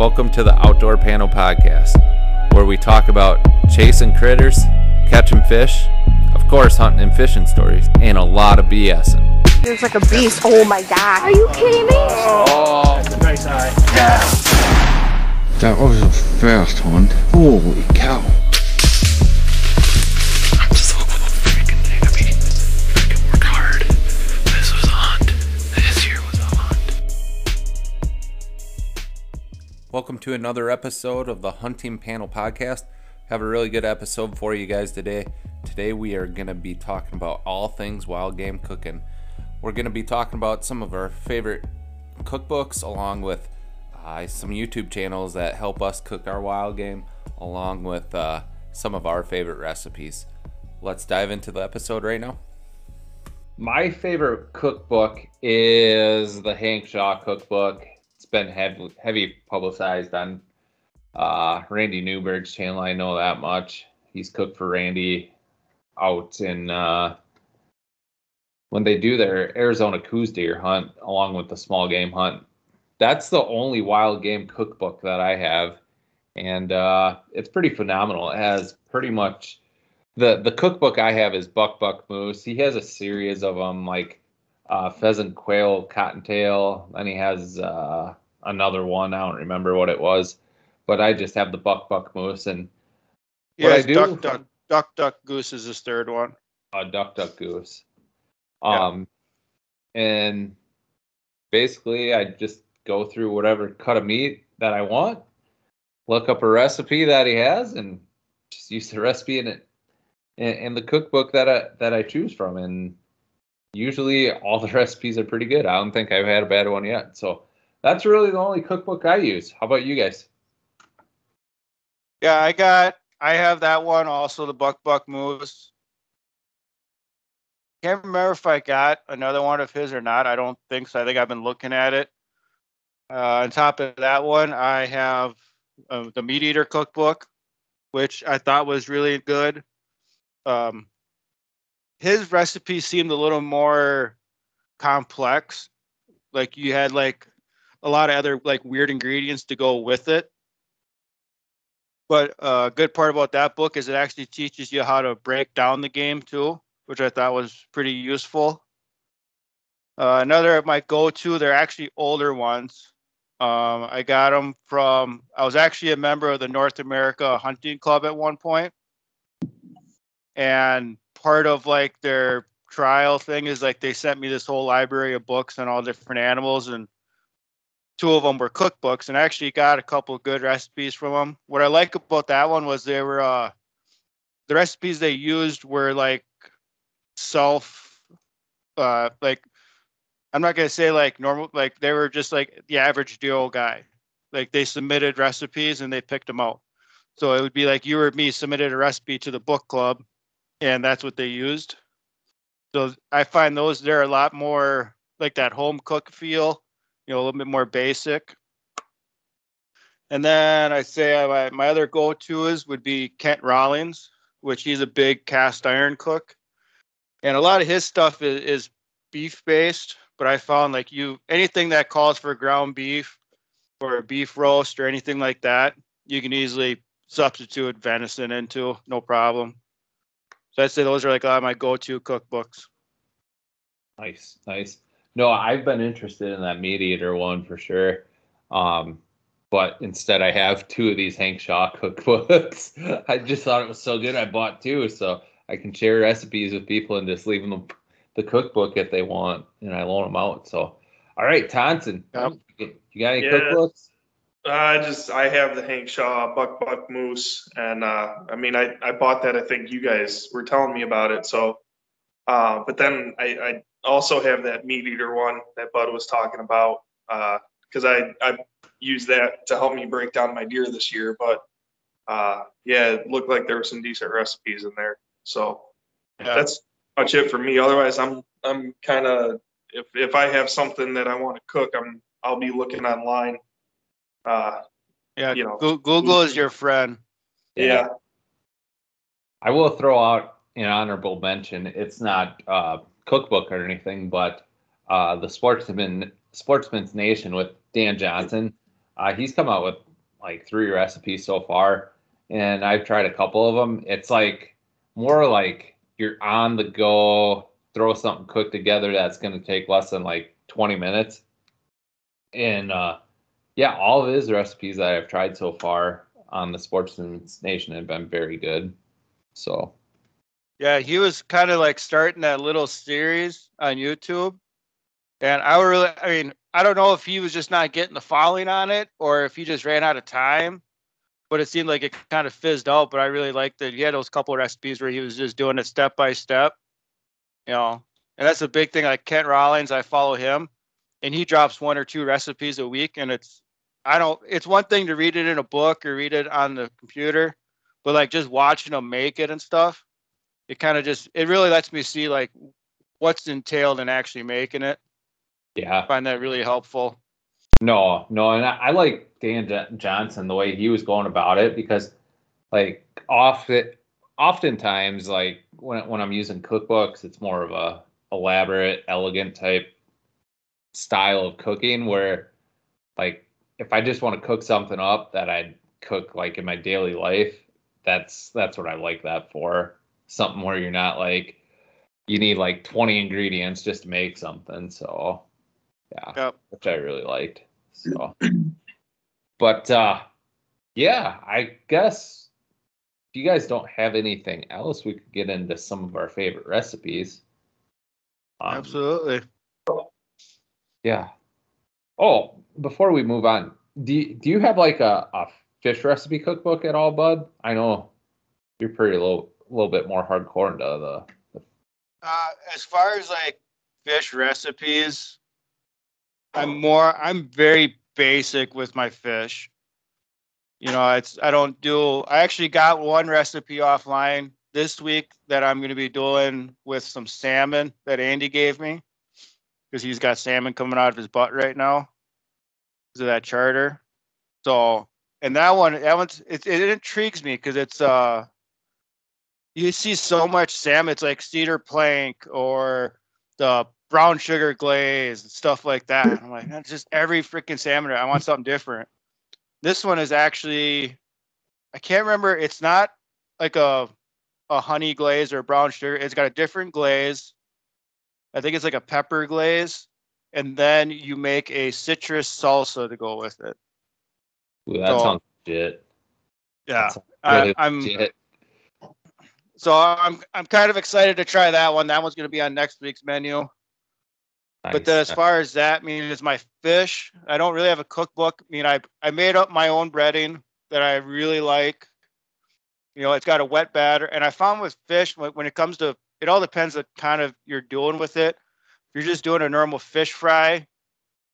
Welcome to the Outdoor Panel Podcast, where we talk about chasing critters, catching fish, of course, hunting and fishing stories, and a lot of BSing. There's like a beast. Oh my god. Are you kidding me? Oh, Nice eye. That was a fast one. Holy cow. Welcome to another episode of the Hunting Panel Podcast. Have a really good episode for you guys today. Today we are going to be talking about all things wild game cooking. We're going to be talking about some of our favorite cookbooks along with uh, some YouTube channels that help us cook our wild game along with uh, some of our favorite recipes. Let's dive into the episode right now. My favorite cookbook is the Hank Shaw cookbook. Been heavy, heavy publicized on uh, Randy Newberg's channel. I know that much. He's cooked for Randy out in uh, when they do their Arizona Coues deer hunt along with the small game hunt. That's the only wild game cookbook that I have, and uh, it's pretty phenomenal. It has pretty much the the cookbook I have is Buck Buck Moose. He has a series of them like uh, pheasant, quail, cottontail. Then he has uh, another one. I don't remember what it was, but I just have the Buck Buck Moose and What I Yes, do- duck, duck, duck, duck, goose is his third one. uh, Duck Duck Goose. Yeah. Um, and basically, I just go through whatever cut of meat that I want, look up a recipe that he has, and just use the recipe in it in, in the cookbook that I that I choose from. And usually, all the recipes are pretty good. I don't think I've had a bad one yet. So that's really the only cookbook I use. How about you guys? Yeah, I got, I have that one also, the Buck Buck Moose. Can't remember if I got another one of his or not. I don't think so. I think I've been looking at it. Uh, on top of that one, I have uh, the Meat Eater Cookbook, which I thought was really good. Um, his recipe seemed a little more complex. Like you had like a lot of other like weird ingredients to go with it. But a uh, good part about that book is it actually teaches you how to break down the game too, which I thought was pretty useful. Uh, another of my go-to, they're actually older ones. Um, I got them from. I was actually a member of the North America Hunting Club at one point, and part of like their trial thing is like they sent me this whole library of books on all different animals and two of them were cookbooks and I actually got a couple good recipes from them. What I like about that one was they were uh the recipes they used were like self uh like I'm not gonna say like normal like they were just like the average Joe guy. Like they submitted recipes and they picked them out. So it would be like you or me submitted a recipe to the book club and that's what they used. So I find those they're a lot more like that home cook feel you know, a little bit more basic. And then I say my, my other go to is would be Kent Rollins, which he's a big cast iron cook. And a lot of his stuff is, is beef based, but I found like you anything that calls for ground beef or a beef roast or anything like that, you can easily substitute venison into, no problem. So I'd say those are like a lot of my go-to cookbooks. Nice, nice. No, I've been interested in that meat eater one for sure. Um, but instead, I have two of these Hank Shaw cookbooks. I just thought it was so good, I bought two, so I can share recipes with people and just leave them the cookbook if they want, and I loan them out. So, all right, Tonson, Yep. you got any Yeah. cookbooks? I just I have the Hank Shaw Buck Buck Moose, and uh, I mean I I bought that. I think you guys were telling me about it. So, uh, but then I, I also have that meat eater one that Bud was talking about because I I used that to help me break down my deer this year. But uh, yeah, it looked like there were some decent recipes in there. So Yeah. that's much it for me. Otherwise, I'm I'm kind of if if I have something that I want to cook, I'm I'll be looking online. Uh, Yeah, you know, Google is your friend. yeah. I will throw out an honorable mention. It's not uh, cookbook or anything, but uh, the Sportsman Sportsman's Nation with Dan Johnson. Uh, he's come out with like three recipes so far, and I've tried a couple of them. It's like more like you're on the go, throw something cooked together that's going to take less than like 20 minutes. And uh, yeah, all of his recipes that I've tried so far on the Sportsman's Nation have been very good. So Yeah, he was kind of like starting that little series on YouTube. And I really, I mean, I don't know if he was just not getting the following on it or if he just ran out of time, but it seemed like it kind of fizzed out. But I really liked that he had those couple recipes where he was just doing it step by step, you know. And that's a big thing. Like Kent Rollins, I follow him, and he drops one or two recipes a week. And it's, I don't, it's one thing to read it in a book or read it on the computer, but like just watching them make it and stuff, it kind of just, it really lets me see like what's entailed in actually making it. yeah, I find that really helpful. No, no, and I, I like Dan J- Johnson the way he was going about it because, like, often, oftentimes, like when when I'm using cookbooks, it's more of a elaborate, elegant type style of cooking where, like, if I just want to cook something up that I'd cook like in my daily life, that's that's what I like that for. Something where you're not like you need like 20 ingredients just to make something. So, yeah Yep. which I really liked. So, but uh, yeah, I guess if you guys don't have anything else, we could get into some of our favorite recipes. Um, Absolutely. Yeah. Oh, before we move on, do you, do you have like a, a fish recipe cookbook at all, Bud? I know you're pretty low, a little bit more hardcore into the. Uh, as far as like fish recipes, I'm more, I'm very basic with my fish. You know, it's, I don't do, I actually got one recipe offline this week that I'm going to be doing with some salmon that Andy gave me because he's got salmon coming out of his butt right now of that charter. So, and that one, that one's, it, it intrigues me because it's, uh, you see so much salmon. It's like cedar plank or the brown sugar glaze and stuff like that. I'm like, that's just every freaking salmon. I want something different. This one is actually, I can't remember. It's not like a a honey glaze or brown sugar. It's got a different glaze. I think it's like a pepper glaze, and then you make a citrus salsa to go with it. Ooh, that So- sounds legit. Yeah, sounds I, really I'm legit. so I'm I'm kind of excited to try that one. That one's going to be on next week's menu. Nice. But then as far as that, I mean, it's my fish. I don't really have a cookbook. I mean, I I made up my own breading that I really like. You know, it's got a wet batter, and I found with fish when, when it comes to it, all depends on kind of you're doing with it. If you're just doing a normal fish fry,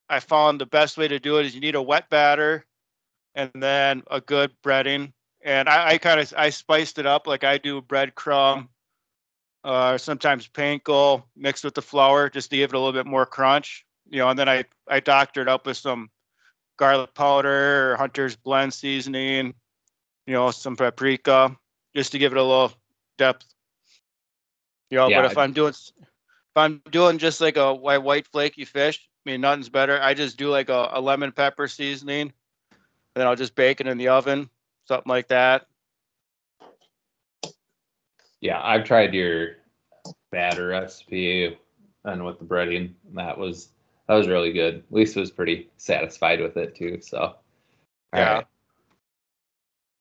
I found the best way to do it is you need a wet batter, and then a good breading. And I, I kind of I spiced it up like I do breadcrumb, uh, sometimes panko mixed with the flour just to give it a little bit more crunch. You know, and then I I doctored up with some garlic powder or Hunter's blend seasoning, you know, some paprika just to give it a little depth. You know, Yeah, but if I'm doing if I'm doing just like a white white flaky fish, I mean nothing's better. I just do like a, a lemon pepper seasoning, and then I'll just bake it in the oven, something like that. Yeah, I've tried your batter recipe and with the breading. and That was that was really good. Lisa was pretty satisfied with it too. So, all Yeah. right,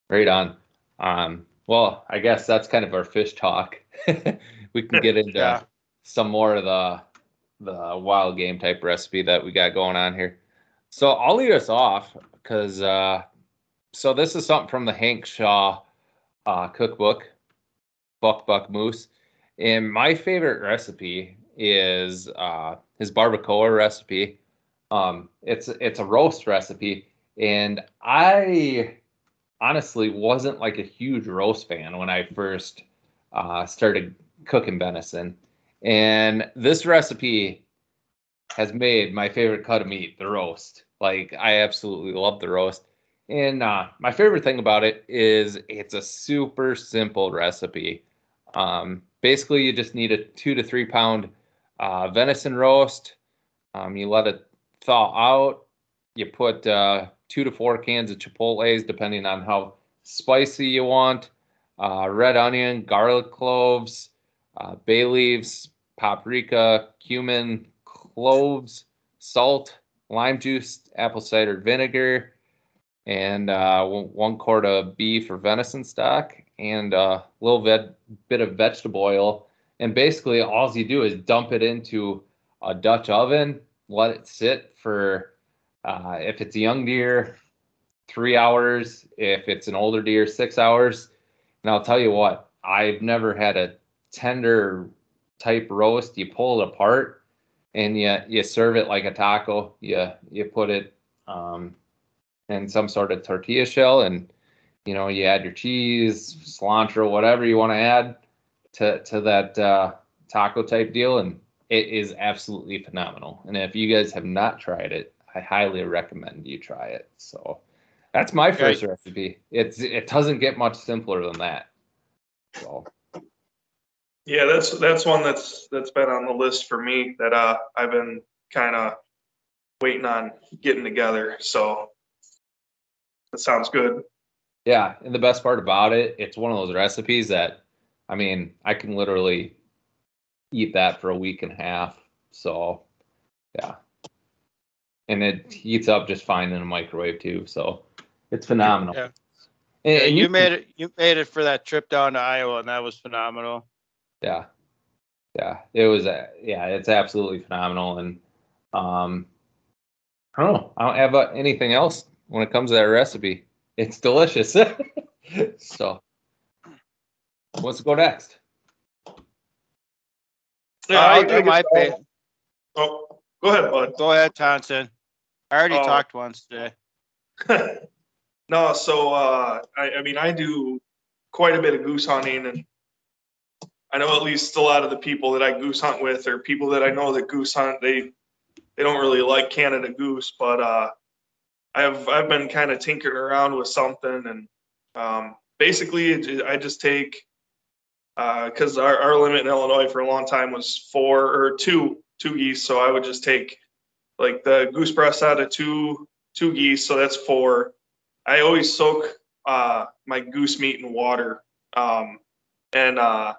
right on. Um, well, I guess that's kind of our fish talk. we can get into Yeah. Some more of the the wild game type recipe that we got going on here. So I'll lead us off because uh, so this is something from the Hank Shaw uh, cookbook, Buck Buck Moose, and my favorite recipe is uh, his barbacoa recipe. Um, it's it's a roast recipe, and I honestly wasn't like a huge roast fan when I first uh, started cooking venison. And this recipe has made my favorite cut of meat, the roast. Like I absolutely love the roast. And uh, my favorite thing about it is it's a super simple recipe. Um, basically, you just need a two to three pound uh, venison roast. Um, you let it thaw out. You put uh, two to four cans of chipotles, depending on how spicy you want. Uh, red onion, garlic cloves, uh, bay leaves, paprika, cumin, cloves, salt, lime juice, apple cider vinegar, and uh, one quart of beef or venison stock, and a little bit, bit of vegetable oil. And basically, all you do is dump it into a Dutch oven, let it sit for, uh, if it's a young deer, three hours. If it's an older deer, six hours. And I'll tell you what, I've never had a tender type roast. You pull it apart and you you serve it like a taco. You you put it um, in some sort of tortilla shell, and you know you add your cheese, cilantro, whatever you want to add to to that uh, taco type deal, and it is absolutely phenomenal. And if you guys have not tried it, I highly recommend you try it. So that's my first recipe. It's it doesn't get much simpler than that. So Yeah, that's that's one that's that's been on the list for me that uh I've been kind of waiting on getting together. So that sounds good. Yeah, and the best part about it, it's one of those recipes that, I mean, I can literally eat that for a week and a half. So, yeah, and it heats up just fine in a microwave too. So, it's phenomenal. Yeah. And, Yeah, and you made it. You made it for that trip down to Iowa, and that was phenomenal. Yeah, yeah, it was. Uh, yeah, it's absolutely phenomenal, and um, I don't know. I don't have uh, anything else when it comes to that recipe. It's delicious. so, let's go next. Yeah, Uh, I'll I- I do my guess pa- Oh, go ahead, bud. Go ahead, Thompson. I already Oh. talked once today. no, so uh, I, I mean, I do quite a bit of goose hunting, and I know at least a lot of the people that I goose hunt with, or people that I know that goose hunt, they they don't really like Canada goose, but uh, I've I've been kind of tinkering around with something, and um, basically, I just take because our, our limit in Illinois for a long time was four or two two geese, so I would just take like the goose breast out of two two geese, so that's four. I always soak uh, my goose meat in water, um, and uh,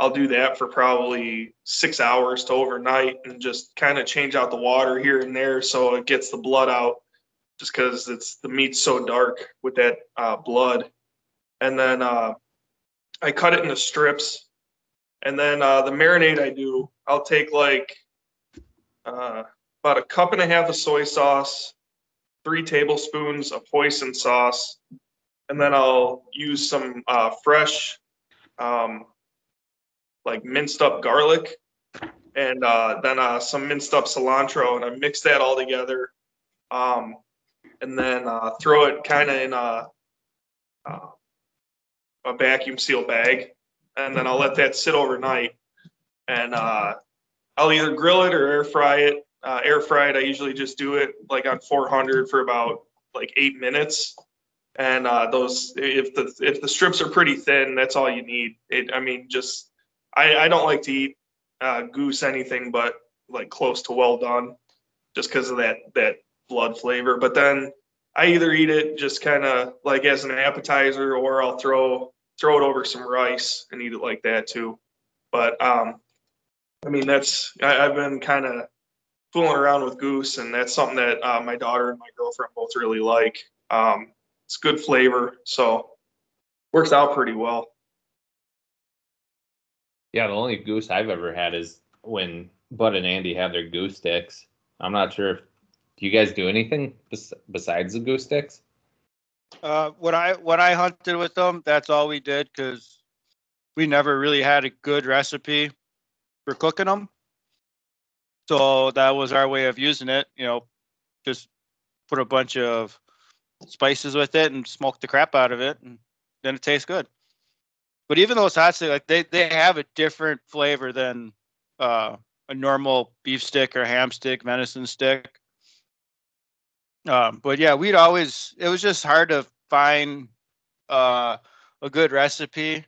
I'll do that for probably six hours to overnight, and just kind of change out the water here and there so it gets the blood out, just because it's the meat's so dark with that uh, blood. And then uh, I cut it into strips, and then uh, the marinade I do, I'll take like uh, about a cup and a half of soy sauce, three tablespoons of hoisin sauce, and then I'll use some uh, fresh, um, like minced up garlic, and uh, then uh, some minced up cilantro, and I mix that all together, um, and then uh, throw it kind of in a, uh, a vacuum seal bag, and then I'll let that sit overnight, and uh, I'll either grill it or air fry it uh, air fried. I usually just do it like on 400 for about like eight minutes. And those, if the if the strips are pretty thin, that's all you need. It, I mean, just I, I don't like to eat uh, goose anything but like close to well done, just because of that that blood flavor. But then I either eat it just kind of like as an appetizer, or I'll throw throw it over some rice and eat it like that too. But um, I mean, that's I, I've been kind of fooling around with goose, and that's something that uh, my daughter and my girlfriend both really like. Um, it's good flavor, so works out pretty well. Yeah, the only goose I've ever had is when Bud and Andy have their goose sticks. I'm not sure if you guys do anything bes- besides the goose sticks? Uh, when I when I hunted with them, that's all we did because we never really had a good recipe for cooking them. So that was our way of using it. You know, just put a bunch of spices with it and smoke the crap out of it, and then it tastes good. But even those hot sticks, like they they have a different flavor than uh, a normal beef stick or ham stick, venison stick. Um, but yeah, we'd always it was just hard to find uh, a good recipe,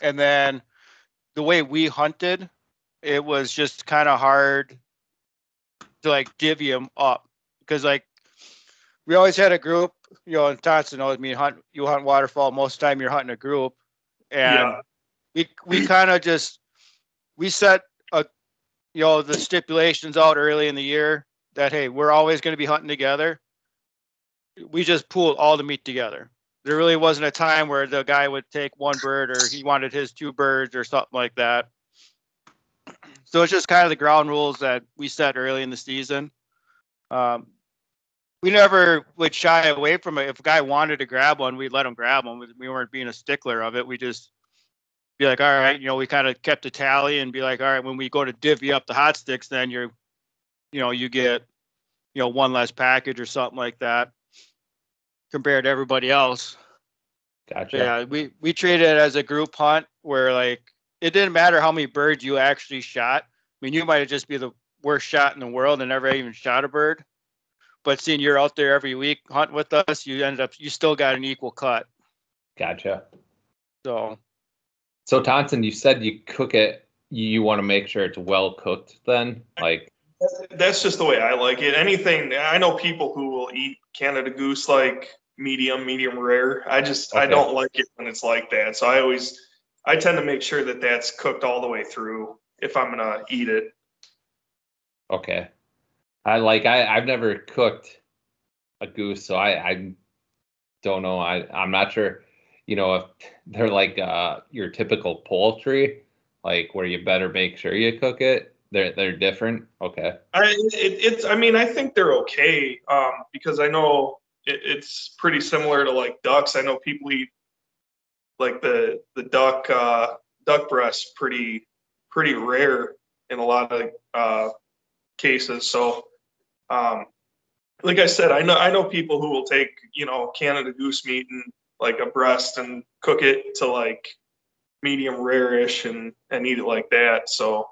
and then the way we hunted, it was just kind of hard to like divvy them up because like we always had a group. You know, and Thompson knows me. Hunt you hunt waterfowl most of the time. You're hunting a group, and Yeah. we we kind of just we set a you know the stipulations out early in the year that hey we're always going to be hunting together. We just pooled all the meat together. There really wasn't a time where the guy would take one bird or he wanted his two birds or something like that. So it's just kind of the ground rules that we set early in the season. Um, we never would shy away from it. If a guy wanted to grab one, we'd let him grab one. We- We weren't being a stickler of it. We just be like, all right, you know, we kind of kept a tally and be like, all right, when we go to divvy up the hot sticks, then you're, you know, you get, you know, one less package or something like that compared to everybody else. Gotcha. Yeah, we we treated it as a group hunt where like it didn't matter how many birds you actually shot. I mean, you might have just be the worst shot in the world and never even shot a bird. But seeing you're out there every week hunting with us, you ended up you still got an equal cut. Gotcha. So So Tonson, you said you cook it. You, you want to make sure it's well cooked. Then, like, That's just the way I like it. Anything I know people who will eat Canada goose like medium, medium rare. I just I don't like it when it's like that. So I always I tend to make sure that that's cooked all the way through if I'm gonna eat it. okay, I like I I've never cooked a goose, so I I don't know. I I'm not sure. You know if they're like uh your typical poultry, like where you better make sure you cook it. They're they're different. Okay. I it, it's I mean I think they're okay um, because I know it, it's pretty similar to like ducks. I know people eat like the the duck uh, duck breast pretty pretty rare in a lot of uh, cases. So um, like I said, I know I know people who will take you know Canada goose meat and like a breast and cook it to like medium rare-ish and and eat it like that. So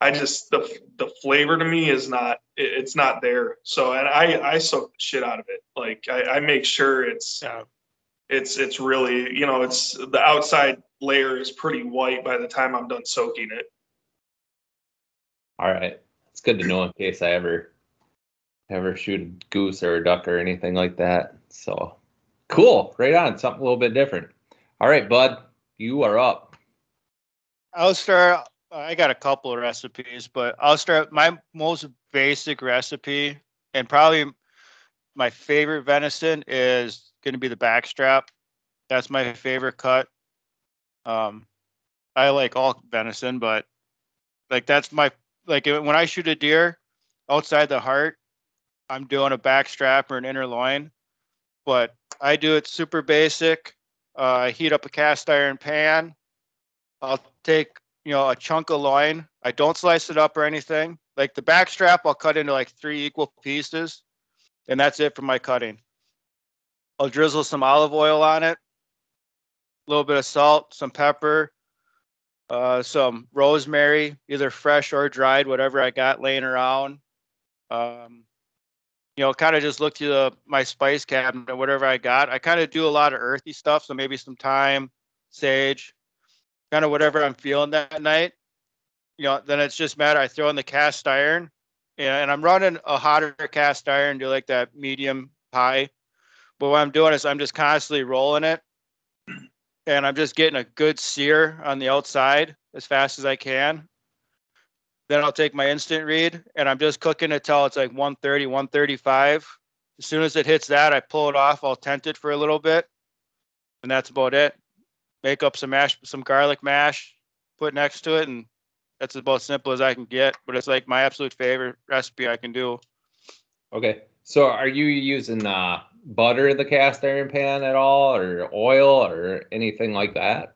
I just the the flavor to me is not it, it's not there. So and I I soak the shit out of it. Like I, I make sure it's yeah, it's it's really you know it's the outside layer is pretty white by the time I'm done soaking it. All right. It's good to know in case I ever ever shoot a goose or a duck or anything like that. So cool. Right on. Something a little bit different. All right, bud. You are up. I'll start. I got a couple of recipes, but I'll start my most basic recipe and probably my favorite venison is going to be the backstrap. That's my favorite cut. Um, I like all venison, but like that's my like when I shoot a deer outside the heart, I'm doing a backstrap or an inner loin, but I do it super basic. Uh, I heat up a cast iron pan. I'll take you know a chunk of loin. I don't slice it up or anything. Like the back strap, I'll cut into like three equal pieces, and that's it for my cutting. I'll drizzle some olive oil on it, a little bit of salt, some pepper, uh, some rosemary, either fresh or dried, whatever I got laying around. Um, you know, kind of just look through the, my spice cabinet, or whatever I got. I kind of do a lot of earthy stuff, so maybe some thyme, sage, kind of whatever I'm feeling that night. You know, then it's just matter. I throw in the cast iron, and, I'm running a hotter cast iron, do like that medium high. But what I'm doing is I'm just constantly rolling it, and I'm just getting a good sear on the outside as fast as I can. Then I'll take my instant read, and I'm just cooking it till it's like 130, 135. As soon as it hits that, I pull it off. I'll tent it for a little bit, and that's about it make up some mash, some garlic mash, put next to it, and that's about as simple as I can get. But it's like my absolute favorite recipe I can do. Okay. So are you using uh, butter in the cast iron pan at all or oil or anything like that?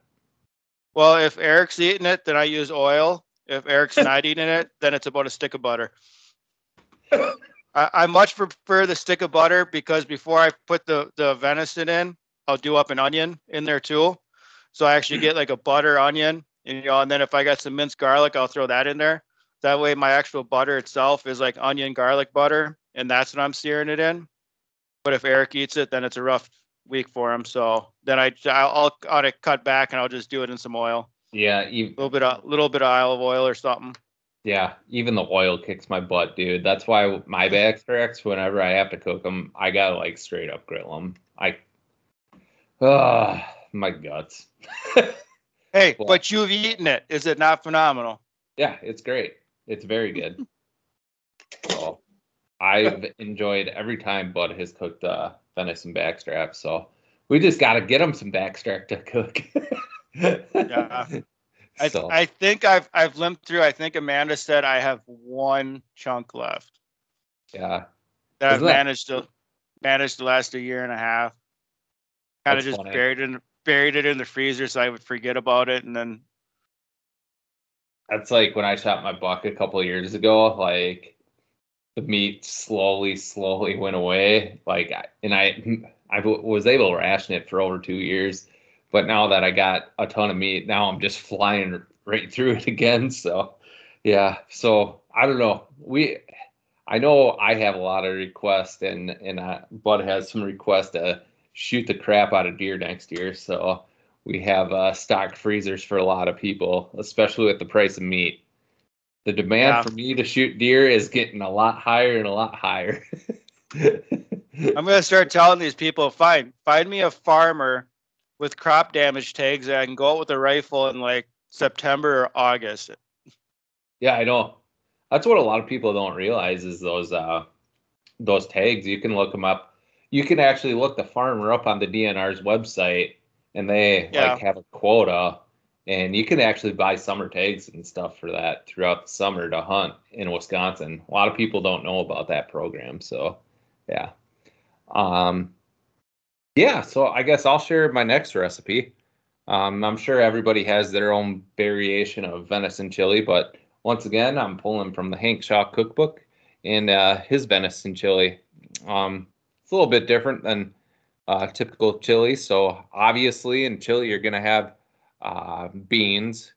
Well, if Eric's eating it, then I use oil. If Eric's not eating it, then it's about a stick of butter. I, I much prefer the stick of butter because before I put the, the venison in, I'll do up an onion in there too. So I actually get like a butter onion, and, you know, and then if I got some minced garlic, I'll throw that in there. That way, my actual butter itself is like onion garlic butter, and that's what I'm searing it in. But if Eric eats it, then it's a rough week for him. So then I I'll, I'll cut back and I'll just do it in some oil, Yeah. A little bit of little bit of olive oil or something. Yeah, even the oil kicks my butt, dude. That's why my backstraps, whenever I have to cook them, I gotta like straight up grill them. I, ah, my guts. Hey, Well- but you've eaten it. Is it not phenomenal? yeah, it's great. It's very good. So I've enjoyed every time Bud has cooked uh, venison backstrap. So we just got to get him some backstrap to cook. Yeah. I, So, I think I've I've limped through. I think Amanda said I have one chunk left yeah, that I've that- managed to managed to last a year and a half. Kind of just funny. buried in buried it in the freezer so I would forget about it, and then that's like when I shot my buck a couple of years ago. Like the meat slowly, slowly went away. Like, and I- I, was able to ration it for over two years. But now that I got a ton of meat, now I'm just flying right through it again. So, yeah. So I don't know. We, I know I have a lot of requests, and and uh, Bud has some requests to shoot the crap out of deer next year. So we have uh, stocked freezers for a lot of people, especially with the price of meat. The demand Yeah. for me to shoot deer is getting a lot higher and a lot higher. I'm gonna start telling these people, fine, find me a farmer with crop damage tags that I can go out with a rifle in like September or August. Yeah, I know. That's what a lot of people don't realize is those uh those tags. You can look them up. You can actually look the farmer up on the DNR's website, and they Yeah. like have a quota, and you can actually buy summer tags and stuff for that throughout the summer to hunt in Wisconsin. A lot of people don't know about that program, so yeah. Um, yeah, so I guess I'll share my next recipe. Um, I'm sure everybody has their own variation of venison chili, but once again, I'm pulling from the Hank Shaw cookbook and uh, his venison chili. Um, it's a little bit different than uh, typical chili. So obviously, in chili, you're going to have uh, beans.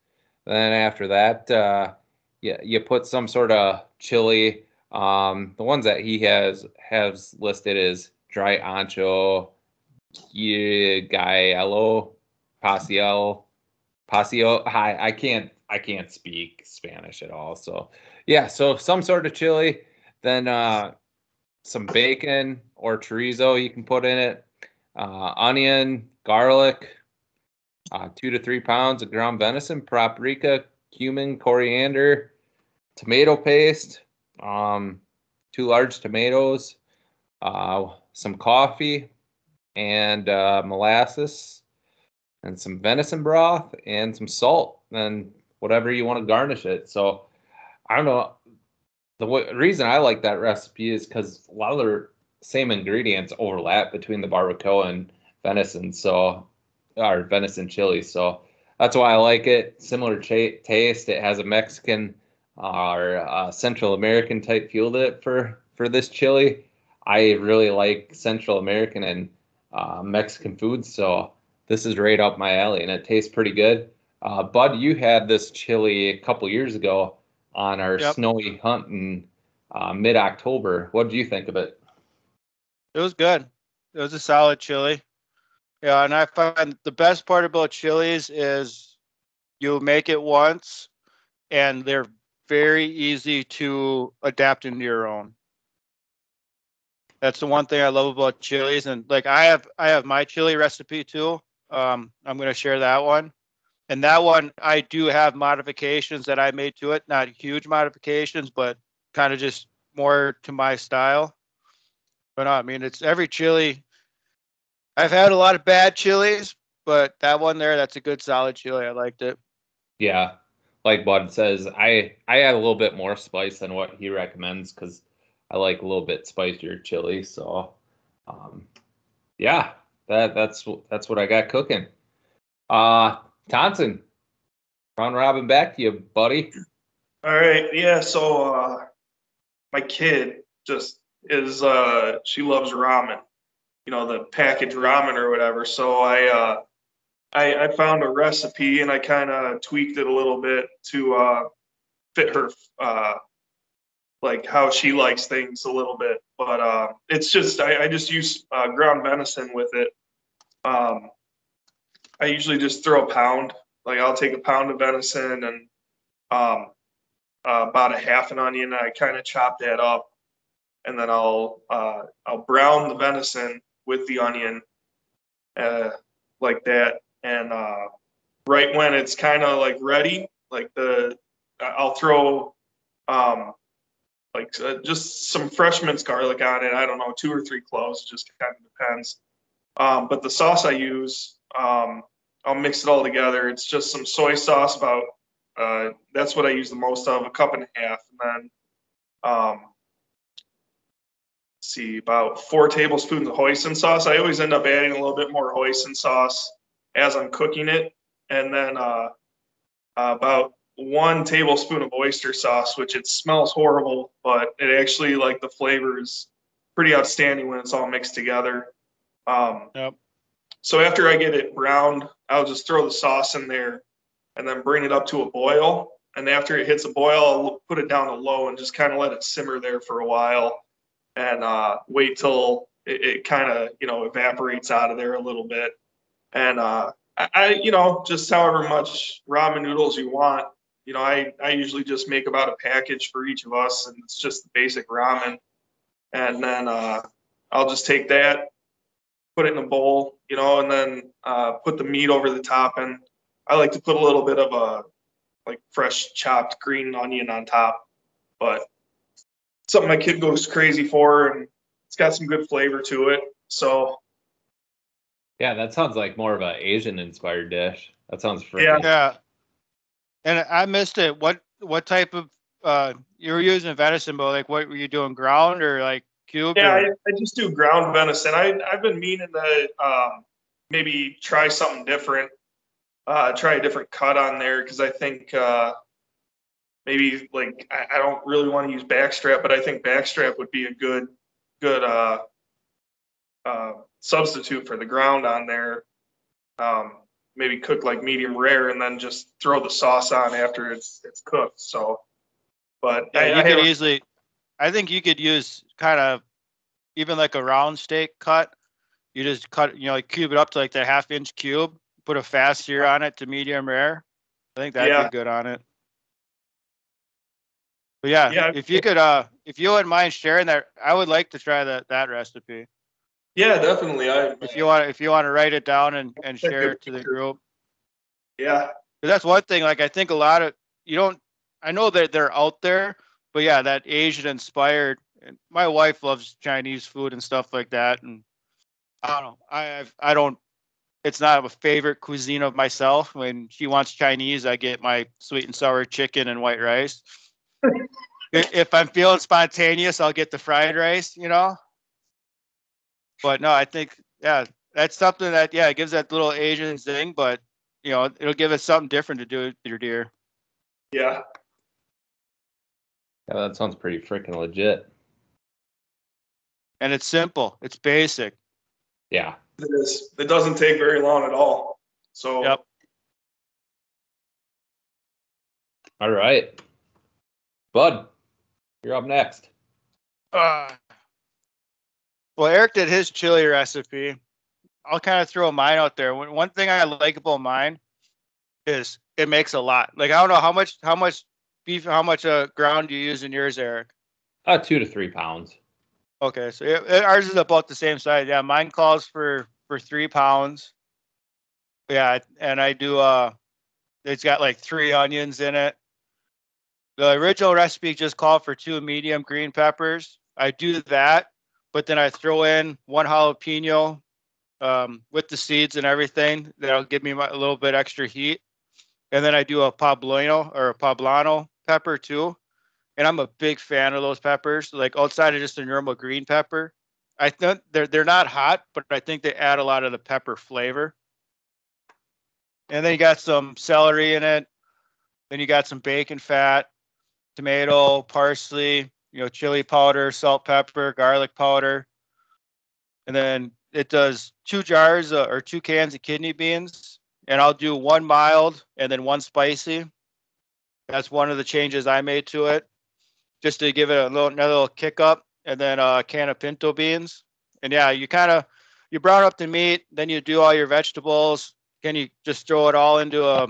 Then after that, uh, you, you put some sort of chili. Um, the ones that he has has listed is dry ancho, Gallo, Pasiel, Pasio. Hi, I can't I can't speak Spanish at all. So yeah, so some sort of chili, then uh, some bacon or chorizo you can put in it, uh, onion, garlic, uh, two to three pounds of ground venison, paprika, cumin, coriander, tomato paste, um, two large tomatoes, uh, some coffee, and uh, molasses, and some venison broth, and some salt, and whatever you want to garnish it. So I don't know. The w- reason I like that recipe is because a lot of the same ingredients overlap between the barbacoa and venison. So, or venison chili. So that's why I like it. Similar taste. It has a Mexican or uh, Central American type feel to it for for this chili. I really like Central American and uh, Mexican food. so this is right up my alley, and it tastes pretty good. Uh, Bud, you had this chili a couple years ago on our Yep. snowy hunt in uh, mid October. What did you think of it? It was good. It was a solid chili. Yeah, and I find the best part about chilies is you make it once and they're very easy to adapt into your own. That's the one thing I love about chilies. And like I have I have my chili recipe too. Um, I'm gonna share that one. And that one I do have modifications that I made to it. Not huge modifications, but kind of just more to my style. But no, I mean, it's every chili. I've had a lot of bad chilies, but that one there, that's a good solid chili. I liked it. Yeah, like Bud says, I I add a little bit more spice than what he recommends because I like a little bit spicier chili. So, um, yeah, that that's that's what I got cooking. Uh, Thompson, round robin back to you, buddy. All right, yeah. So uh, my kid just is uh, she loves ramen, you know, the packaged ramen or whatever. So I uh, I, I found a recipe and I kind of tweaked it a little bit to uh, fit her uh, like how she likes things a little bit. But uh, it's just I, I just use uh, ground venison with it. Um, I usually just throw a pound. Like I'll take a pound of venison and um, uh, about a half an onion. I kind of chop that up, and then I'll uh, I'll brown the venison with the onion, uh, like that. And uh, right when it's kind of like ready, like the I'll throw um, like uh, just some fresh minced garlic on it. I don't know, two or three cloves, just kind of depends. Um, but the sauce I use, um, I'll mix it all together. It's just some soy sauce, about uh, that's what I use the most of, a cup and a half, and then um, see about four tablespoons of hoisin sauce. I always end up adding a little bit more hoisin sauce as I'm cooking it, and then uh, about one tablespoon of oyster sauce, which it smells horrible, but it actually like the flavor is pretty outstanding when it's all mixed together. Um, Yep. So after I get it browned, I'll just throw the sauce in there and then bring it up to a boil. And after it hits a boil, I'll put it down to low and just kind of let it simmer there for a while and uh, wait till it, it kind of, you know, evaporates out of there a little bit. And uh, I, I, you know, just however much ramen noodles you want. You know, I, I usually just make about a package for each of us and it's just the basic ramen. And then uh, I'll just take that, put it in a bowl, you know, and then uh, put the meat over the top. And I like to put a little bit of a like fresh chopped green onion on top, but something my kid goes crazy for, and it's got some good flavor to it. So Yeah, that sounds like more of an Asian inspired dish. That sounds freaking Yeah. Yeah. And I missed it. What what type of uh you were using venison, but like what were you doing? Ground or like cube? yeah, or- I, I just do ground venison. I I've been meaning to um, maybe try something different, uh, try a different cut on there because I think uh, maybe like I, I don't really want to use backstrap, but I think backstrap would be a good good uh, uh, substitute for the ground on there. Um, maybe cook like medium rare and then just throw the sauce on after it's it's cooked. So, but Yeah, I, you I could easily. I think you could use kind of even like a round steak cut. You just cut, you know, like cube it up to like the half inch cube. Put a fast sear on it to medium rare. I think that'd Yeah. be good on it. But yeah, Yeah. if you could, uh, if you wouldn't mind sharing that, I would like to try that that recipe. Yeah, definitely. I If you want, if you want to write it down and and share it to the group. yeah. that's one thing. Like I think a lot of you don't. I know that they're out there, but yeah, that Asian inspired. And my wife loves Chinese food and stuff like that, and I don't know. I I've, I don't. It's not a favorite cuisine of myself. When she wants Chinese, I get my sweet and sour chicken and white rice. If I'm feeling spontaneous, I'll get the fried rice. You know. But no, I think yeah, that's something that yeah it gives that little Asian thing, but you know it'll give us something different to do with your deer. Yeah. Yeah, that sounds pretty freaking legit. And it's simple. It's basic. Yeah. It is. It doesn't take very long at all. So Yep. All right. Bud, you're up next. Uh, well, Eric did his chili recipe. I'll kind of throw mine out there. One thing I like about mine is it makes a lot. Like I don't know how much how much beef how much uh, ground you use in yours, Eric. Uh, two to three pounds. Okay, so yeah, uh, ours is about the same size. Yeah, mine calls for for three pounds. Yeah, and I do. Uh, it's got like three onions in it. The original recipe just called for two medium green peppers. I do that, but then I throw in one jalapeno um, with the seeds and everything. That'll give me my, a little bit extra heat. And then I do a poblano or a poblano pepper too and I'm a big fan of those peppers. Like outside of just a normal green pepper, I think they're they're not hot, but I think they add a lot of the pepper flavor. And then you got some celery in it. Then you got some bacon fat, tomato, parsley, you know, chili powder, salt, pepper, garlic powder. And then it does two jars uh, or two cans of kidney beans, and I'll do one mild and then one spicy. That's one of the changes I made to it just to give it a little another little kick up, and then a can of pinto beans. And yeah, you kind of you brown up the meat, then you do all your vegetables. Can you just throw it all into a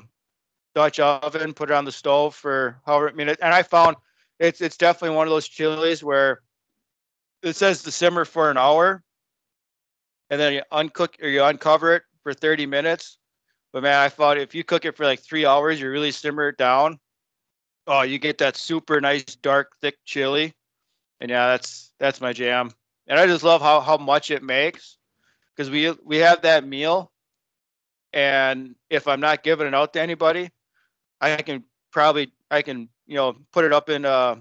Dutch oven, put it on the stove for however many minutes. And I found it's it's definitely one of those chilies where it says to simmer for an hour, and then you uncook or you uncover it for 30 minutes. But man, I thought if you cook it for like three hours, you really simmer it down. Oh, you get that super nice, dark, thick chili. And yeah, that's that's my jam. And I just love how how much it makes because we we have that meal, and if I'm not giving it out to anybody, I can probably I can you know put it up in uh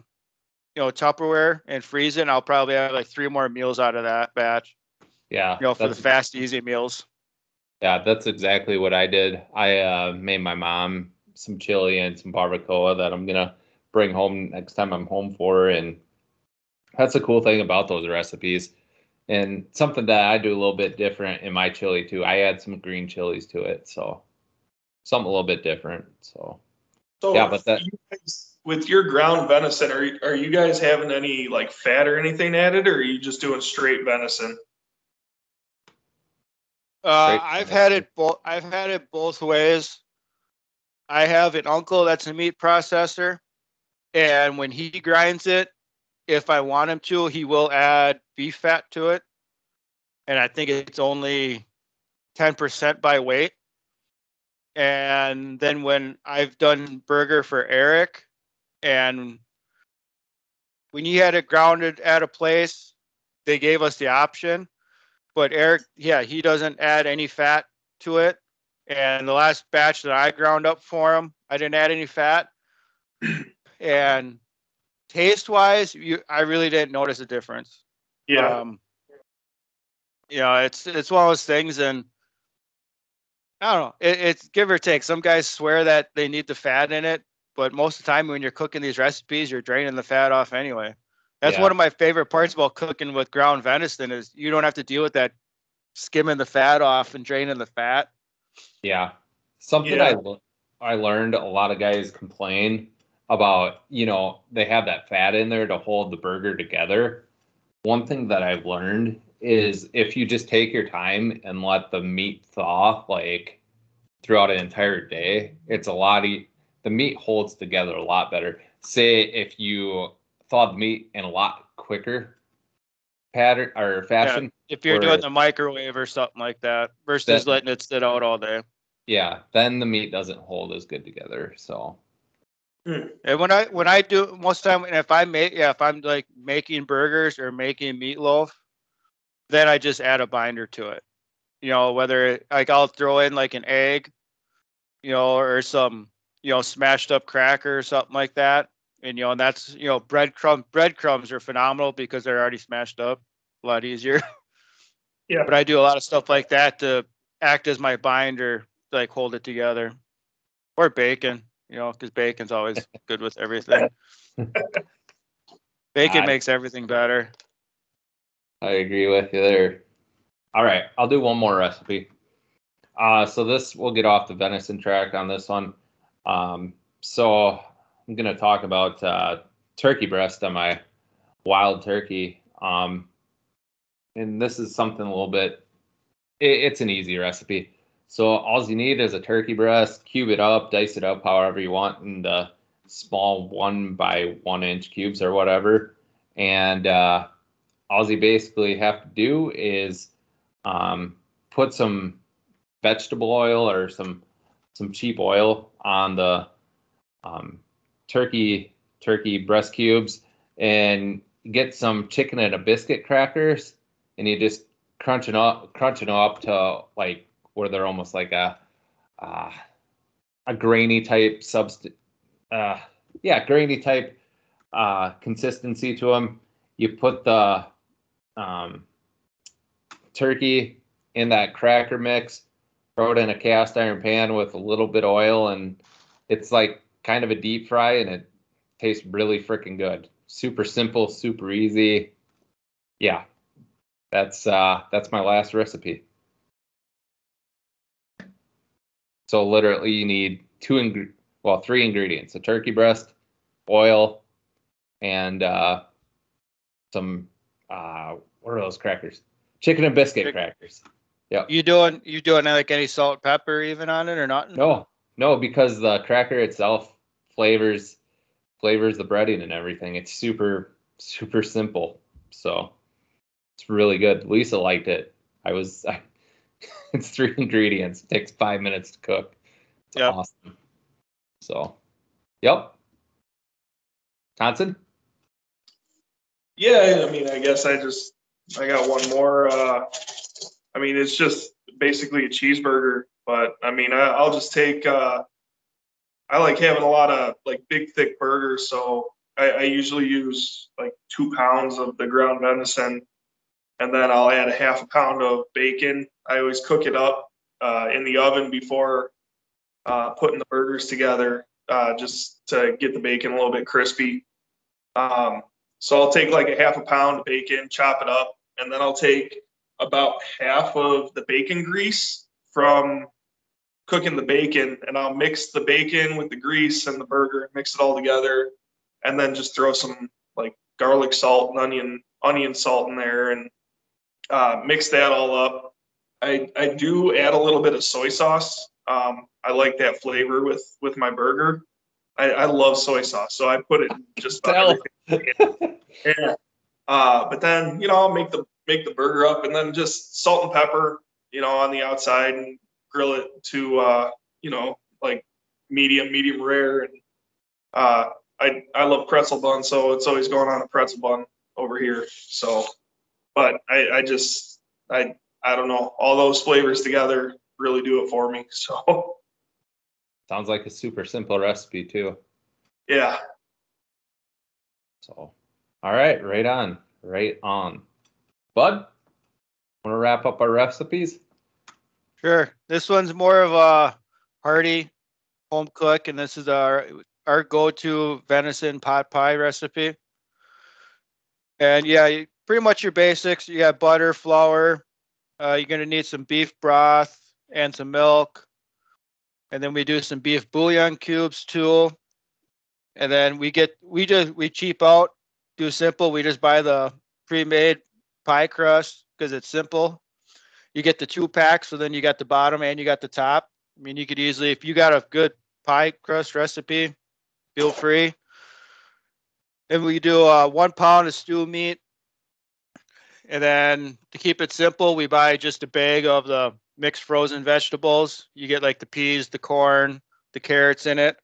you know Tupperware and freeze it. And I'll probably have like three more meals out of that batch. Yeah. You know for the fast, easy meals. Yeah, that's exactly what I did. I uh, made my mom some chili and some barbacoa that I'm gonna bring home next time I'm home for her. And that's the cool thing about those recipes. And something that I do a little bit different in my chili too. I add some green chilies to it, so something a little bit different. So So Yeah, but that- you guys- with your ground venison, are you- are you guys having any like fat or anything added, or are you just doing straight venison? Uh, I've had it both. I've had it both ways. I have an uncle that's a meat processor, and when he grinds it, if I want him to, he will add beef fat to it, and I think it's only ten percent by weight. And then when I've done burger for Eric, and when he had it grounded at a place, they gave us the option but Eric, yeah, he doesn't add any fat to it. And the last batch that I ground up for him, I didn't add any fat. and taste wise, you I really didn't notice a difference. Yeah, Um, you know, it's it's one of those things, and I don't know. It, it's give or take. Some guys swear that they need the fat in it, but most of the time when you're cooking these recipes, you're draining the fat off anyway. That's Yeah. one of my favorite parts about cooking with ground venison is you don't have to deal with that skimming the fat off and draining the fat. Yeah. Something Yeah. I I learned a lot of guys complain about, you know, they have that fat in there to hold the burger together. One thing that I've learned is if you just take your time and let the meat thaw like throughout an entire day, it's a lot e- the meat holds together a lot better. Say if you thaw the meat in a lot quicker pattern or fashion, If you're Or- doing the microwave or something like that versus That- letting it sit out all day. yeah, then the meat doesn't hold as good together. So hmm. And when I when I do most of the time if I make yeah if I'm like making burgers or making meatloaf, then I just add a binder to it. You know whether like I'll throw in like an egg, you know, or some you know smashed up cracker or something like that. And you know and that's you know breadcrumb breadcrumbs are phenomenal because they're already smashed up, a lot easier. Yeah. But I do a lot of stuff like that to act as my binder, to, like hold it together, or bacon you know, because bacon's always good with everything. Bacon I- makes everything better. I agree with you there. All right, I'll do one more recipe. Uh, so this we'll get off the venison track on this one. Um, so I'm gonna talk about uh, turkey breast on my wild turkey. Um, and this is something a little bit. It, it's an easy recipe. So all you need is a turkey breast. Cube it up, dice it up however you want in the small one by one inch cubes or whatever. And uh, all you basically have to do is um, put some vegetable oil or some some cheap oil on the um, turkey turkey breast cubes and get some Chicken in a Biskit crackers and you just crunch it up crunch up to like where they're almost like a uh, a grainy type substance uh, yeah grainy type uh, consistency to them you put the um, turkey in that cracker mix, throw it in a cast iron pan with a little bit of oil, and it's like kind of a deep fry, and it tastes really freaking good. Super simple, super easy. Yeah, that's uh, that's my last recipe. So literally, you need two ing- well, three ingredients: a turkey breast, oil, and uh, some uh, what are those crackers? Chicken and biscuit crackers. You doing you doing like any salt pepper even on it or not? No, No, because the cracker itself flavors flavors the breading and everything. It's super super simple. So it's really good. Lisa liked it. I was I, it's three ingredients. It takes five minutes to cook. It's Yep. awesome. So yep. Thompson? Yeah, I mean, I guess I just I got one more. Uh, I mean, it's just basically a cheeseburger, but I mean, I, I'll just take. Uh, I like having a lot of like big, thick burgers, so I, I usually use like two pounds of the ground venison, and then I'll add a half a pound of bacon. I always cook it up uh, in the oven before uh, putting the burgers together, uh, just to get the bacon a little bit crispy. Um, so I'll take like a half a pound of bacon, chop it up, and then I'll take about half of the bacon grease from cooking the bacon, and I'll mix the bacon with the grease and the burger, mix it all together, and then just throw some like garlic salt and onion onion salt in there, and uh, mix that all up. I I do add a little bit of soy sauce. Um, I like that flavor with with my burger. I, I love soy sauce, so I put it just about everything. Yeah. Uh, but then you know I'll make the make the burger up and then just salt and pepper, you know, on the outside and grill it to uh, you know like medium, medium rare. And uh, I I love pretzel bun, so it's always going on a pretzel bun over here. So, but I I just I I don't know all those flavors together really do it for me. So Sounds like a super simple recipe too. yeah, So all right, right on. Right on. Bud, wanna wrap up our recipes? Sure. This one's more of a hearty home cook, and this is our our go-to venison pot pie recipe. And yeah, pretty much your basics. You got butter, flour. Uh, you're gonna need some beef broth and some milk, and then we do some beef bouillon cubes too. And then we get we just we cheap out, do simple. We just buy the pre-made pie crust because it's simple you get the two packs, so then you got the bottom and you got the top. I mean, you could easily, if you got a good pie crust recipe, feel free. And we do uh, one pound of stew meat. And then to keep it simple, we buy just a bag of the mixed frozen vegetables. You get like the peas, the corn, the carrots in it.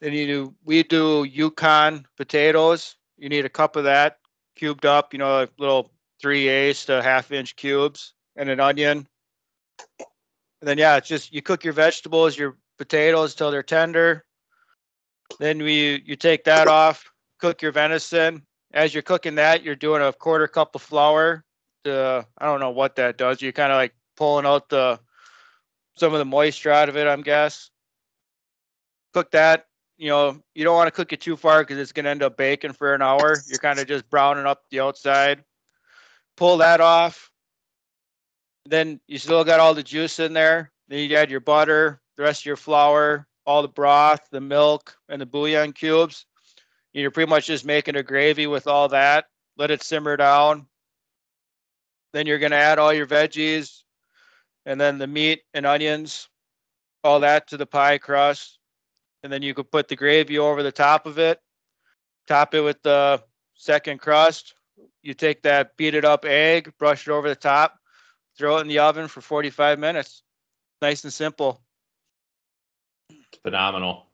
Then you do, we do Yukon potatoes. You need a cup of that cubed up, you know, a little three eighths to half inch cubes and an onion. And then yeah, it's just you cook your vegetables, your potatoes till they're tender. Then we you take that off, cook your venison. As you're cooking that, you're doing a quarter cup of flour. To I don't know what that does. You're kind of like pulling out the some of the moisture out of it, I'm guess. Cook that. You know, you don't want to cook it too far because it's gonna end up baking for an hour. You're kind of just browning up the outside. Pull that off then you still got all the juice in there. Then you add your butter, the rest of your flour, all the broth, the milk, and the bouillon cubes. You're pretty much just making a gravy with all that. Let it simmer down. Then you're going to add all your veggies and then the meat and onions, all that to the pie crust. And then you could put the gravy over the top of it, top it with the second crust. You take that beat it up egg, brush it over the top, throw it in the oven for 45 minutes. Nice and simple. It's phenomenal.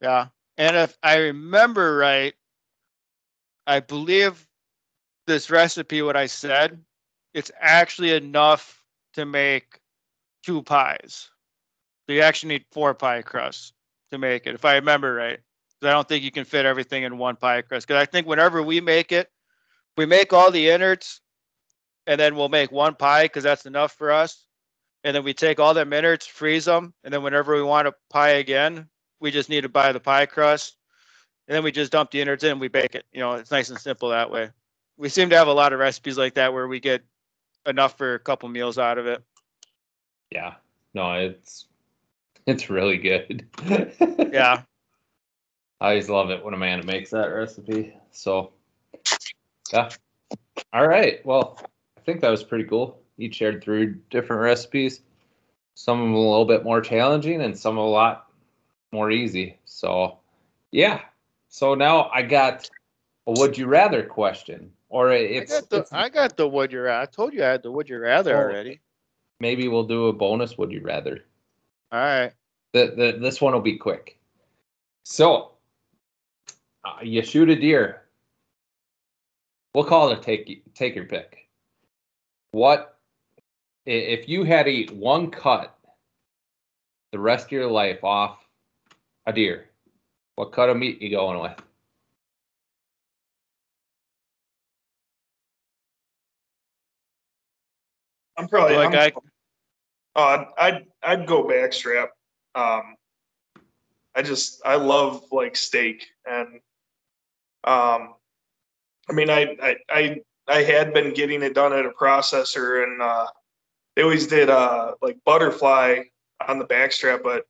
Yeah. And if I remember right, I believe this recipe, what I said, it's actually enough to make two pies. So you actually need four pie crusts to make it, if I remember right. I don't think you can fit everything in one pie crust. Because I think whenever we make it, we make all the innards and then we'll make one pie because that's enough for us. And then we take all them innards, freeze them, and then whenever we want a pie again, we just need to buy the pie crust. And then we just dump the innards in and we bake it. You know, it's nice and simple that way. We seem to have a lot of recipes like that where we get enough for a couple meals out of it. Yeah. No, it's it's really good. Yeah. I always love it when Amanda makes that recipe. So yeah. All right. Well, I think that was pretty cool. You shared three different recipes. some of them a little bit more challenging and some a lot more easy. So, yeah. So now I got a would you rather question, or it's, I got the it's- I got the would you rather. I told you I had the would you rather Oh. already. maybe we'll do a bonus would you rather. All right. The, the, this one will be quick. So, uh, you shoot a deer. We'll call it a take take your pick. What if you had to eat one cut the rest of your life off a deer? What cut of meat you going with? I'm probably Like I'm- I Uh, I'd I'd go backstrap. Um, I just I love like steak and um, I mean I I I, I had been getting it done at a processor and uh, they always did uh like butterfly on the backstrap, but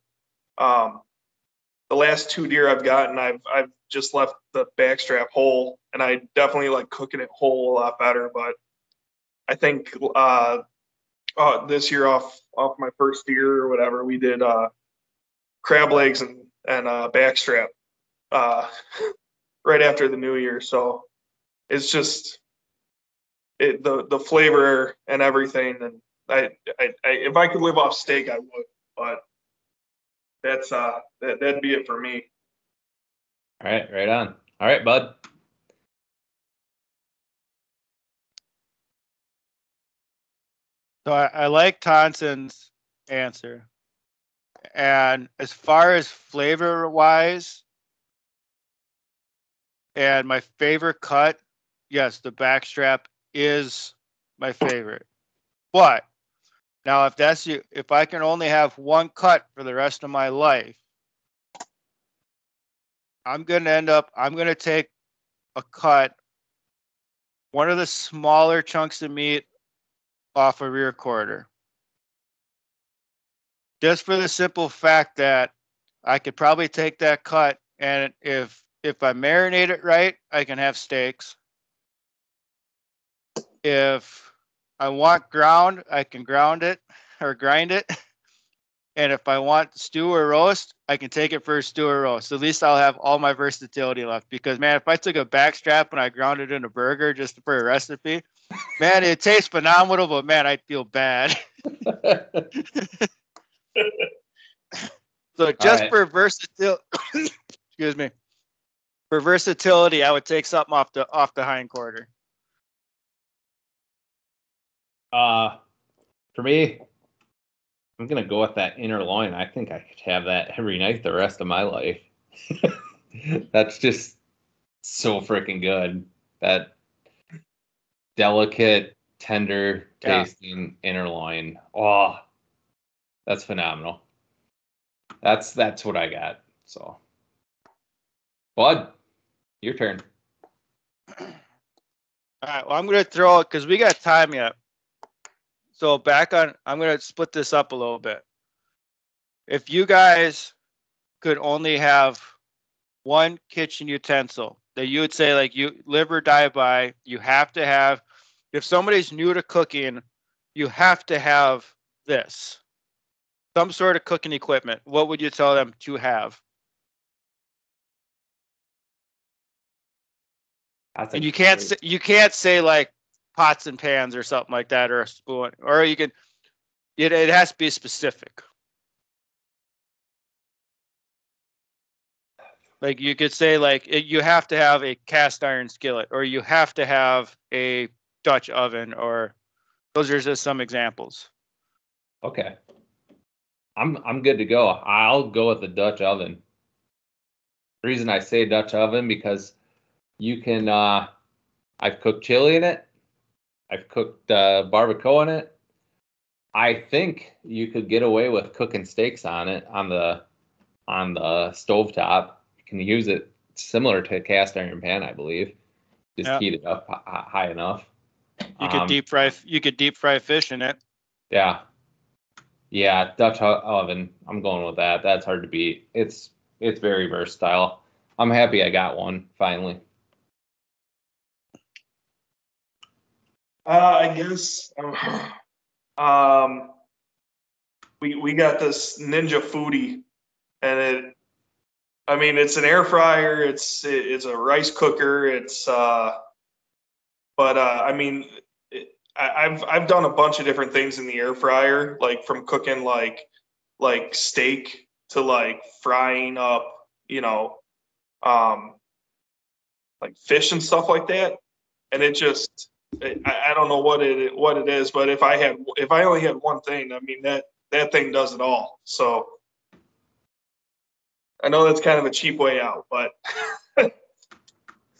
um, the last two deer I've gotten I've I've just left the backstrap whole and I definitely like cooking it whole a lot better, but I think uh uh, this year off off my first year or whatever, we did uh, crab legs and and uh, backstrap uh, right after the new year. So it's just it the the flavor and everything. And I, I, I if I could live off steak, I would. But that's uh that that'd be it for me. All right, right on. All right, bud. So I, I like Tonson's answer. And as far as flavor wise, and my favorite cut, yes, the backstrap is my favorite. But now if that's you if I can only have one cut for the rest of my life, I'm gonna end up I'm gonna take a cut, one of the smaller chunks of meat off a rear quarter. Just for the simple fact that I could probably take that cut and if if I marinate it right, I can have steaks. If I want ground, I can ground it or grind it. And if I want stew or roast, I can take it for a stew or roast. At least I'll have all my versatility left. Because man, if I took a backstrap and I ground it in a burger just for a recipe, man, it tastes phenomenal, but man, I'd feel bad. So just right. for versatility, excuse me, for versatility, I would take something off the off the hind quarter. Uh, for me, I'm gonna go with that inner loin. I think I could have that every night the rest of my life. That's just so freaking good. That delicate, tender Yeah. tasting inner loin. Oh, that's phenomenal. That's that's what I got. So, Bud, your turn. All right, well, I'm gonna throw it because we got time yet. So back on, I'm gonna split this up a little bit. If you guys could only have one kitchen utensil that you would say like you live or die by, you have to have. If somebody's new to cooking, you have to have this, some sort of cooking equipment. What would you tell them to have? And you can't say, you can't say like pots and pans or something like that or a spoon or you can it, it has to be specific. Like you could say like it, you have to have a cast iron skillet or you have to have a Dutch oven or those are just some examples. Okay. I'm I'm good to go. I'll go with the Dutch oven. The reason I say Dutch oven because you can uh I've cooked chili in it. I've cooked uh barbacoa in it. I think you could get away with cooking steaks on it on the on the stovetop. You can use it similar to a cast iron pan, I believe. Just heat it up hi- hi- high enough. You could Um, deep fry you could deep fry fish in it. Yeah. Yeah, Dutch oven. I'm going with that. That's hard to beat. It's it's very versatile. I'm happy I got one finally. Uh, I guess um, we we got this Ninja Foodi, and it. I mean, it's an air fryer. It's it, it's a rice cooker. It's uh, but uh, I mean, it, I, I've I've done a bunch of different things in the air fryer, like from cooking like like steak to like frying up, you know, um, like fish and stuff like that. And it just, I, I don't know what it what it is, but if I had if I only had one thing, I mean that that thing does it all. So I know that's kind of a cheap way out, but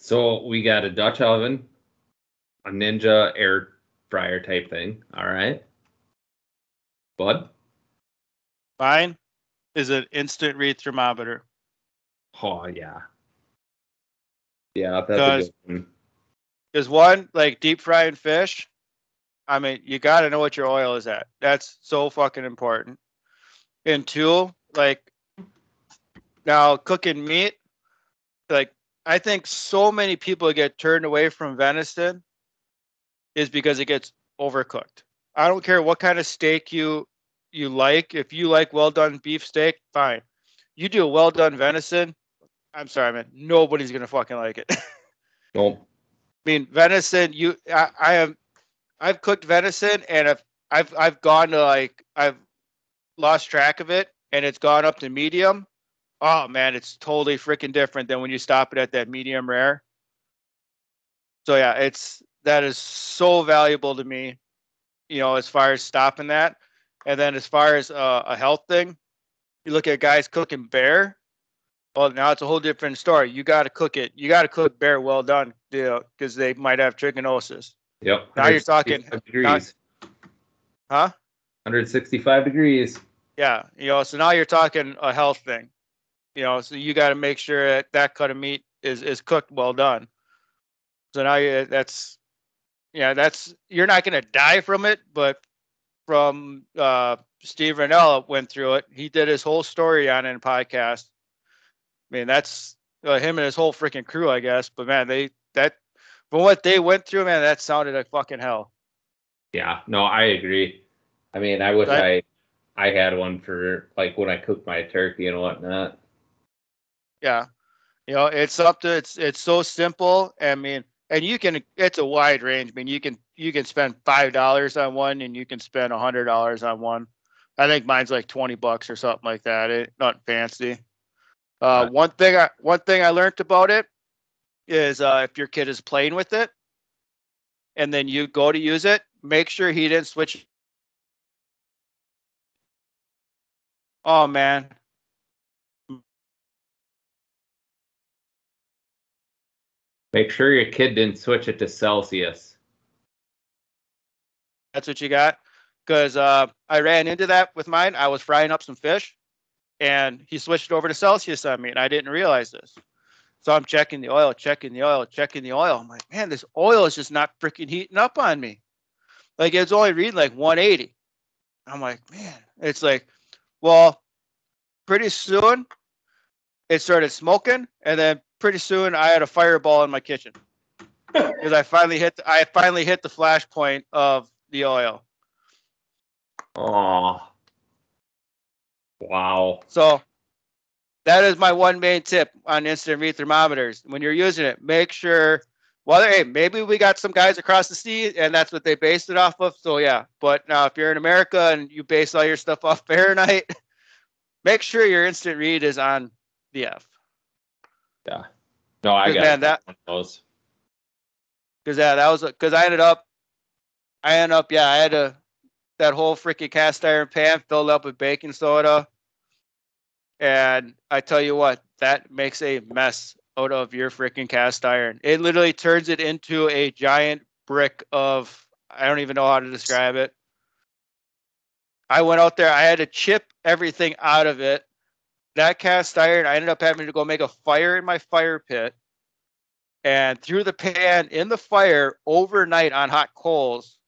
So we got a Dutch oven, a Ninja air fryer type thing. All right. Bud? Mine is an instant read thermometer. Oh yeah. Yeah, that's a good one. Is one like deep frying fish? I mean, you got to know what your oil is at. That's so fucking important. And two, like now cooking meat, like I think so many people get turned away from venison is because it gets overcooked. I don't care what kind of steak you you like. If you like well done beef steak, fine. You do a well done venison, I'm sorry, man. Nobody's gonna fucking like it. Nope. I mean, venison. You, I, I am, I've cooked venison, and I've, I've, I've gone to like, I've lost track of it, and it's gone up to medium. Oh man, it's totally freaking different than when you stop it at that medium rare. So yeah, it's that is so valuable to me, you know, as far as stopping that, and then as far as uh, a health thing, you look at guys cooking bear. Well, now it's a whole different story. You got to cook it. You got to cook bear well done, you know, because they might have trichinosis. Yep. Now you're talking- 165 degrees. Huh? 165 degrees. Yeah, you know, so now you're talking a health thing. You know, so you got to make sure that that cut of meat is is cooked well done. So now you that's yeah, that's you're not going to die from it, but from uh Steve Rinella went through it. He did his whole story on it in podcast. I mean, that's uh, him and his whole freaking crew, I guess. But man, they that from what they went through, man, that sounded like fucking hell. Yeah, no, I agree. I mean, I wish Right. I I had one for like when I cook my turkey and whatnot. Yeah. You know, it's up to it's it's so simple. I mean, and you can it's a wide range. I mean, you can you can spend five dollars on one and you can spend a hundred dollars on one. I think mine's like twenty bucks or something like that. It not fancy. Uh, one thing I one thing I learned about it is uh, if your kid is playing with it, and then you go to use it, make sure he didn't switch. Oh man, Make sure your kid didn't switch it to Celsius. That's what you got. Because uh, I ran into that with mine. I was frying up some fish, and he switched over to Celsius on me, and I didn't realize this. So I'm checking the oil, checking the oil, checking the oil. I'm like, man, this oil is just not freaking heating up on me. Like it's only reading like 180. I'm like, man, it's like, well, pretty soon it started smoking, and then pretty soon I had a fireball in my kitchen because I finally hit I finally hit the flash point of the oil. Oh. Wow. So that is my one main tip on instant read thermometers. When you're using it, make sure well hey, maybe we got some guys across the sea and that's what they based it off of. So yeah. But now if you're in America and you base all your stuff off Fahrenheit, make sure your instant read is on the F. Yeah. No, I got man, that- one of those. Cause yeah, that was because I ended up I ended up, yeah, I had a that whole freaking cast iron pan filled up with baking soda. And I tell you what, that makes a mess out of your freaking cast iron. It literally turns it into a giant brick of I don't even know how to describe it. I went out there, I had to chip everything out of it. That cast iron, I ended up having to go make a fire in my fire pit and threw the pan in the fire overnight on hot coals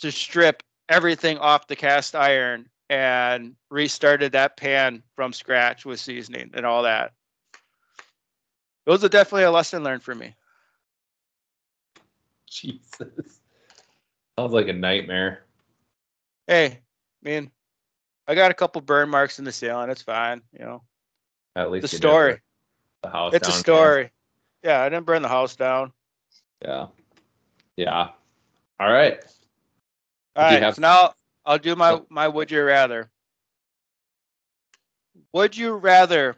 to strip everything off the cast iron and restarted that pan from scratch with seasoning and all that. It was a, definitely a lesson learned for me. Jesus. Sounds like a nightmare. Hey, I mean, I got a couple burn marks in the ceiling. It's fine. You know, At least the story. The house. It's a story. Yeah, I didn't burn the house down. Yeah. Yeah. All right. All right, have- so now I'll do my my would you rather. Would you rather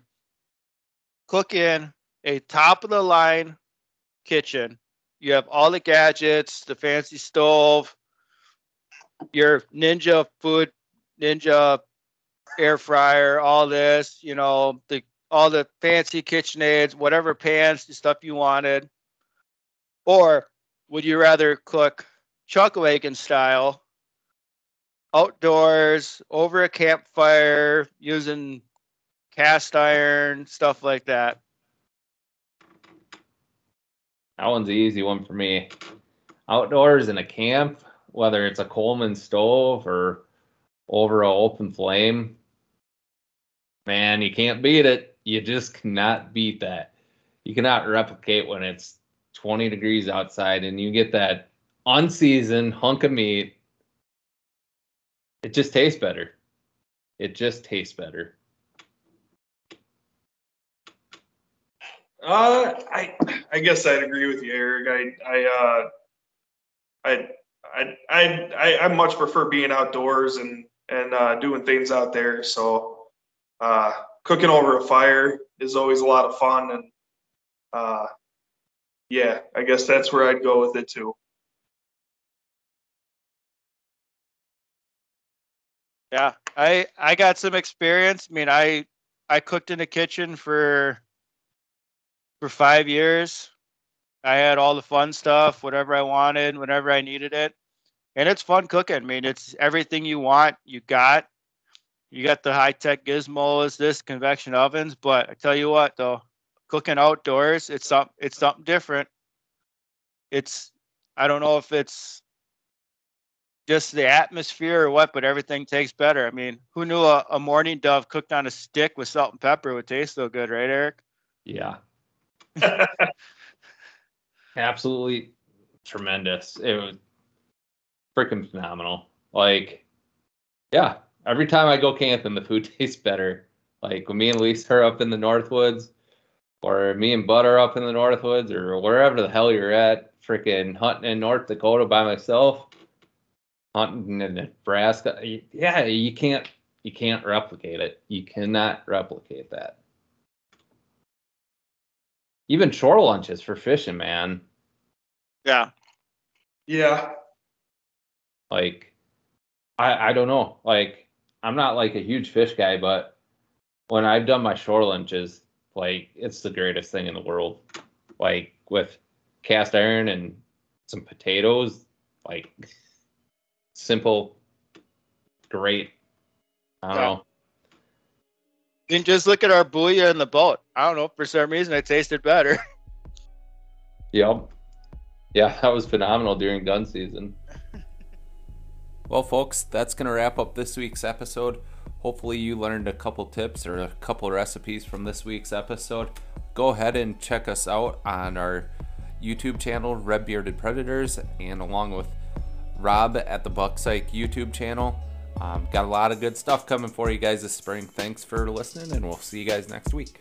cook in a top of the line kitchen? You have all the gadgets, the fancy stove, your Ninja food, Ninja air fryer, all this, you know, the all the fancy kitchen aids, whatever pans, the stuff you wanted. Or would you rather cook chuck wagon style outdoors over a campfire using cast iron stuff like that That one's an easy one for me. Outdoors in a camp, whether it's a Coleman stove or over an open flame, man, you can't beat it. You just cannot beat that. You cannot replicate when it's 20 degrees outside and you get that unseasoned hunk of meat. It just tastes better. It just tastes better. Uh, I I guess I'd agree with you, Eric. I I uh, I I I I, much prefer being outdoors and and uh, doing things out there. So, uh, cooking over a fire is always a lot of fun, and uh, yeah, I guess that's where I'd go with it too. Yeah i i got some experience. I mean i i cooked in the kitchen for for five years. I had all the fun stuff whatever i wanted whenever i needed it. And it's fun cooking. I mean it's everything you want you got. You got the high-tech gizmos this convection ovens but i tell you what though cooking outdoors it's some it's something different. It's i don't know if it's just the atmosphere or what, but everything tastes better. I mean, who knew a, a mourning dove cooked on a stick with salt and pepper would taste so good, right, Eric? Yeah. Absolutely tremendous. It was freaking phenomenal. Like, yeah, every time I go camping, the food tastes better. Like when me and Lisa are up in the Northwoods, or me and Bud are up in the Northwoods, or wherever the hell you're at, freaking hunting in North Dakota by myself, hunting in Nebraska. Yeah, you can't you can't replicate it. You cannot replicate that. Even shore lunches for fishing, man. Yeah. Yeah, Like, I I don't know. Like, I'm not like a huge fish guy, but when I've done my shore lunches, like it's the greatest thing in the world. Like with cast iron and some potatoes, like simple, great. I don't Yeah. know. And just look at our booyah in the boat. I don't know. For some reason, it tasted better. Yep. Yeah, that was phenomenal during gun season. Well, folks, that's going to wrap up this week's episode. Hopefully, you learned a couple tips or a couple recipes from this week's episode. Go ahead and check us out on our YouTube channel, Red Bearded Predators, and along with Rob at the Buck Psych YouTube channel. Um, got a lot of good stuff coming for you guys this spring. Thanks for listening, and we'll see you guys next week.